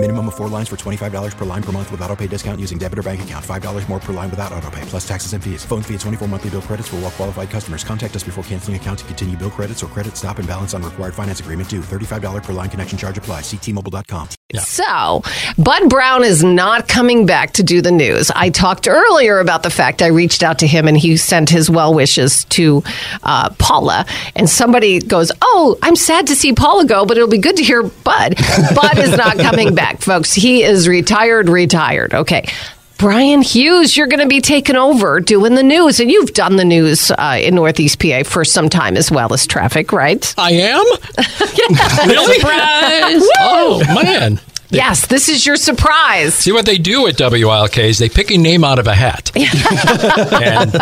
Minimum of four lines for $25 per line per month with auto pay discount using debit or bank account. $5 more per line without auto pay, plus taxes and fees. Phone fee at 24 monthly bill credits for all well qualified customers. Contact us before canceling account to continue bill credits or credit stop and balance on required finance agreement due. $35 per line connection charge apply. Ctmobile.com. So, Bud Brown is not coming back to do the news. I talked earlier about the fact I reached out to him and he sent his well wishes to uh, Paula. And somebody goes, Oh, I'm sad to see Paula go, but it'll be good to hear Bud. Bud is not coming back, folks. He is retired, retired. Okay. Brian Hughes, you're going to be taking over doing the news, and you've done the news uh, in Northeast PA for some time as well as traffic, right? I am? really? Surprise! Oh, man. Yes, this is your surprise. See what they do at WILK is they pick a name out of a hat. and,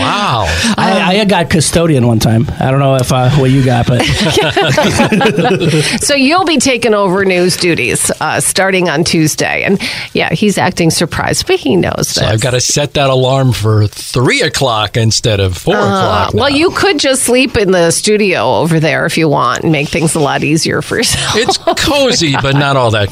wow. I, I got custodian one time. I don't know if uh, what you got, but so you'll be taking over news duties uh, starting on Tuesday, and yeah, he's acting surprised, but he knows So this. I've got to set that alarm for three o'clock instead of four Uh, o'clock. well, you could just sleep in the studio over there if you want and make things a lot easier for yourself. It's cozy, but not all that